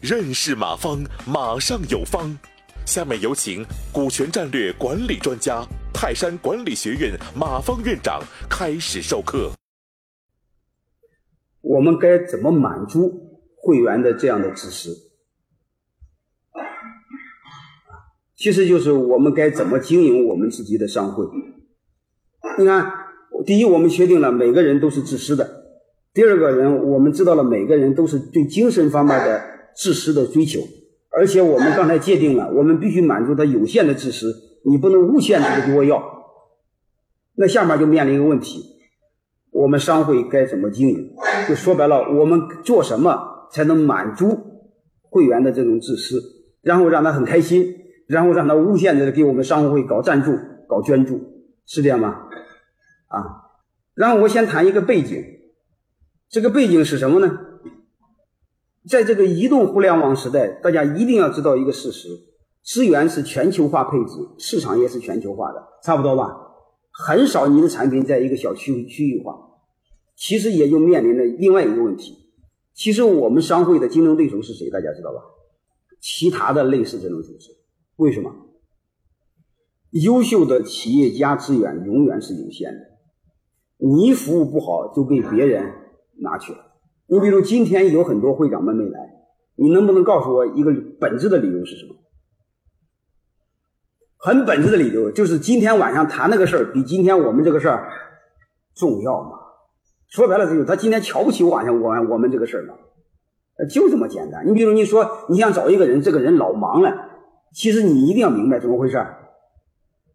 认识马方，马上有方。下面有请股权战略管理专家、泰山管理学院马方院长开始授课。我们该怎么满足会员的这样的指示？其实就是我们该怎么经营我们自己的商会。你看，第一，我们确定了每个人都是自私的；第二个人，我们知道了每个人都是对精神方面的自私的追求。而且我们刚才界定了，我们必须满足他有限的自私，你不能无限制的给我要。那下面就面临一个问题：我们商会该怎么经营？就说白了，我们做什么才能满足会员的这种自私，然后让他很开心，然后让他无限制的给我们商会搞赞助、搞捐助，是这样吗？啊，然后我先谈一个背景，这个背景是什么呢？在这个移动互联网时代，大家一定要知道一个事实：资源是全球化配置，市场也是全球化的，差不多吧？很少你的产品在一个小区区域化。其实也就面临着另外一个问题：其实我们商会的竞争对手是谁？大家知道吧？其他的类似这种组织。为什么？优秀的企业家资源永远是有限的，你服务不好就被别人拿去了。你比如今天有很多会长们没来，你能不能告诉我一个本质的理由是什么？很本质的理由就是今天晚上谈那个事儿比今天我们这个事儿重要嘛？说白了就是他今天瞧不起晚上我我们这个事儿嘛？就这么简单。你比如你说你想找一个人，这个人老忙了，其实你一定要明白怎么回事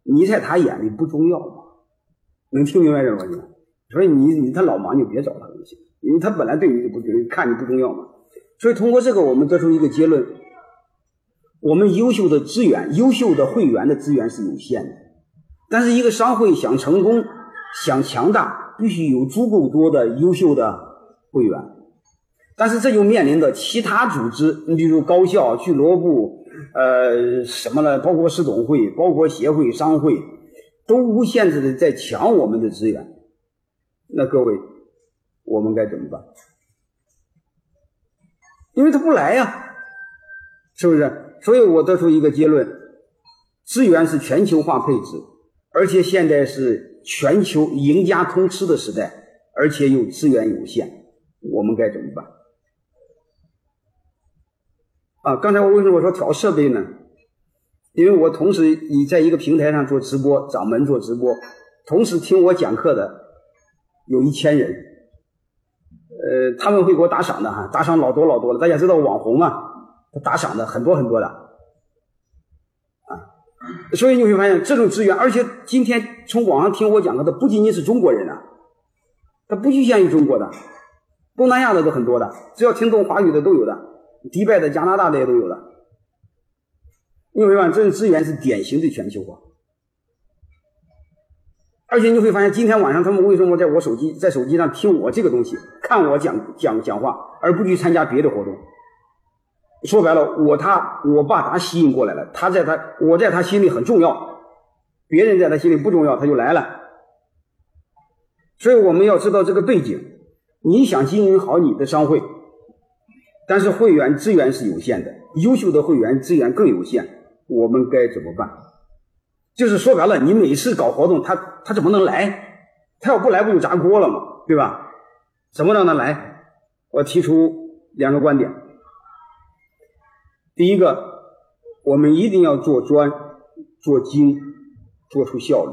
你在他眼里不重要嘛？能听明白这个问题吗？所以你你他老忙就别找他就行。因为他本来对你就不看你不重要嘛，所以通过这个我们得出一个结论：我们优秀的资源、优秀的会员的资源是有限的。但是一个商会想成功、想强大，必须有足够多的优秀的会员。但是这就面临着其他组织，你比如高校、俱乐部，呃，什么呢？包括市总会、包括协会、商会，都无限制的在抢我们的资源。那各位。我们该怎么办？因为他不来呀，是不是？所以我得出一个结论：资源是全球化配置，而且现在是全球赢家通吃的时代，而且又资源有限，我们该怎么办？啊，刚才我为什么说调设备呢？因为我同时你在一个平台上做直播，掌门做直播，同时听我讲课的有一千人。呃，他们会给我打赏的哈，打赏老多老多了。大家知道网红嘛，他打赏的很多很多的，啊，所以你会发现这种资源，而且今天从网上听我讲课的不仅仅是中国人啊，他不局限于中国的，东南亚的都很多的，只要听懂华语的都有的，迪拜的、加拿大的也都有的。你会发现这种资源是典型的全球化。而且你会发现，今天晚上他们为什么在我手机在手机上听我这个东西，看我讲讲讲话，而不去参加别的活动？说白了，我他我把他吸引过来了，他在他我在他心里很重要，别人在他心里不重要，他就来了。所以我们要知道这个背景。你想经营好你的商会，但是会员资源是有限的，优秀的会员资源更有限，我们该怎么办？就是说白了，你每次搞活动，他他怎么能来？他要不来，不就砸锅了吗？对吧？怎么让他来？我提出两个观点。第一个，我们一定要做专、做精，做出效率。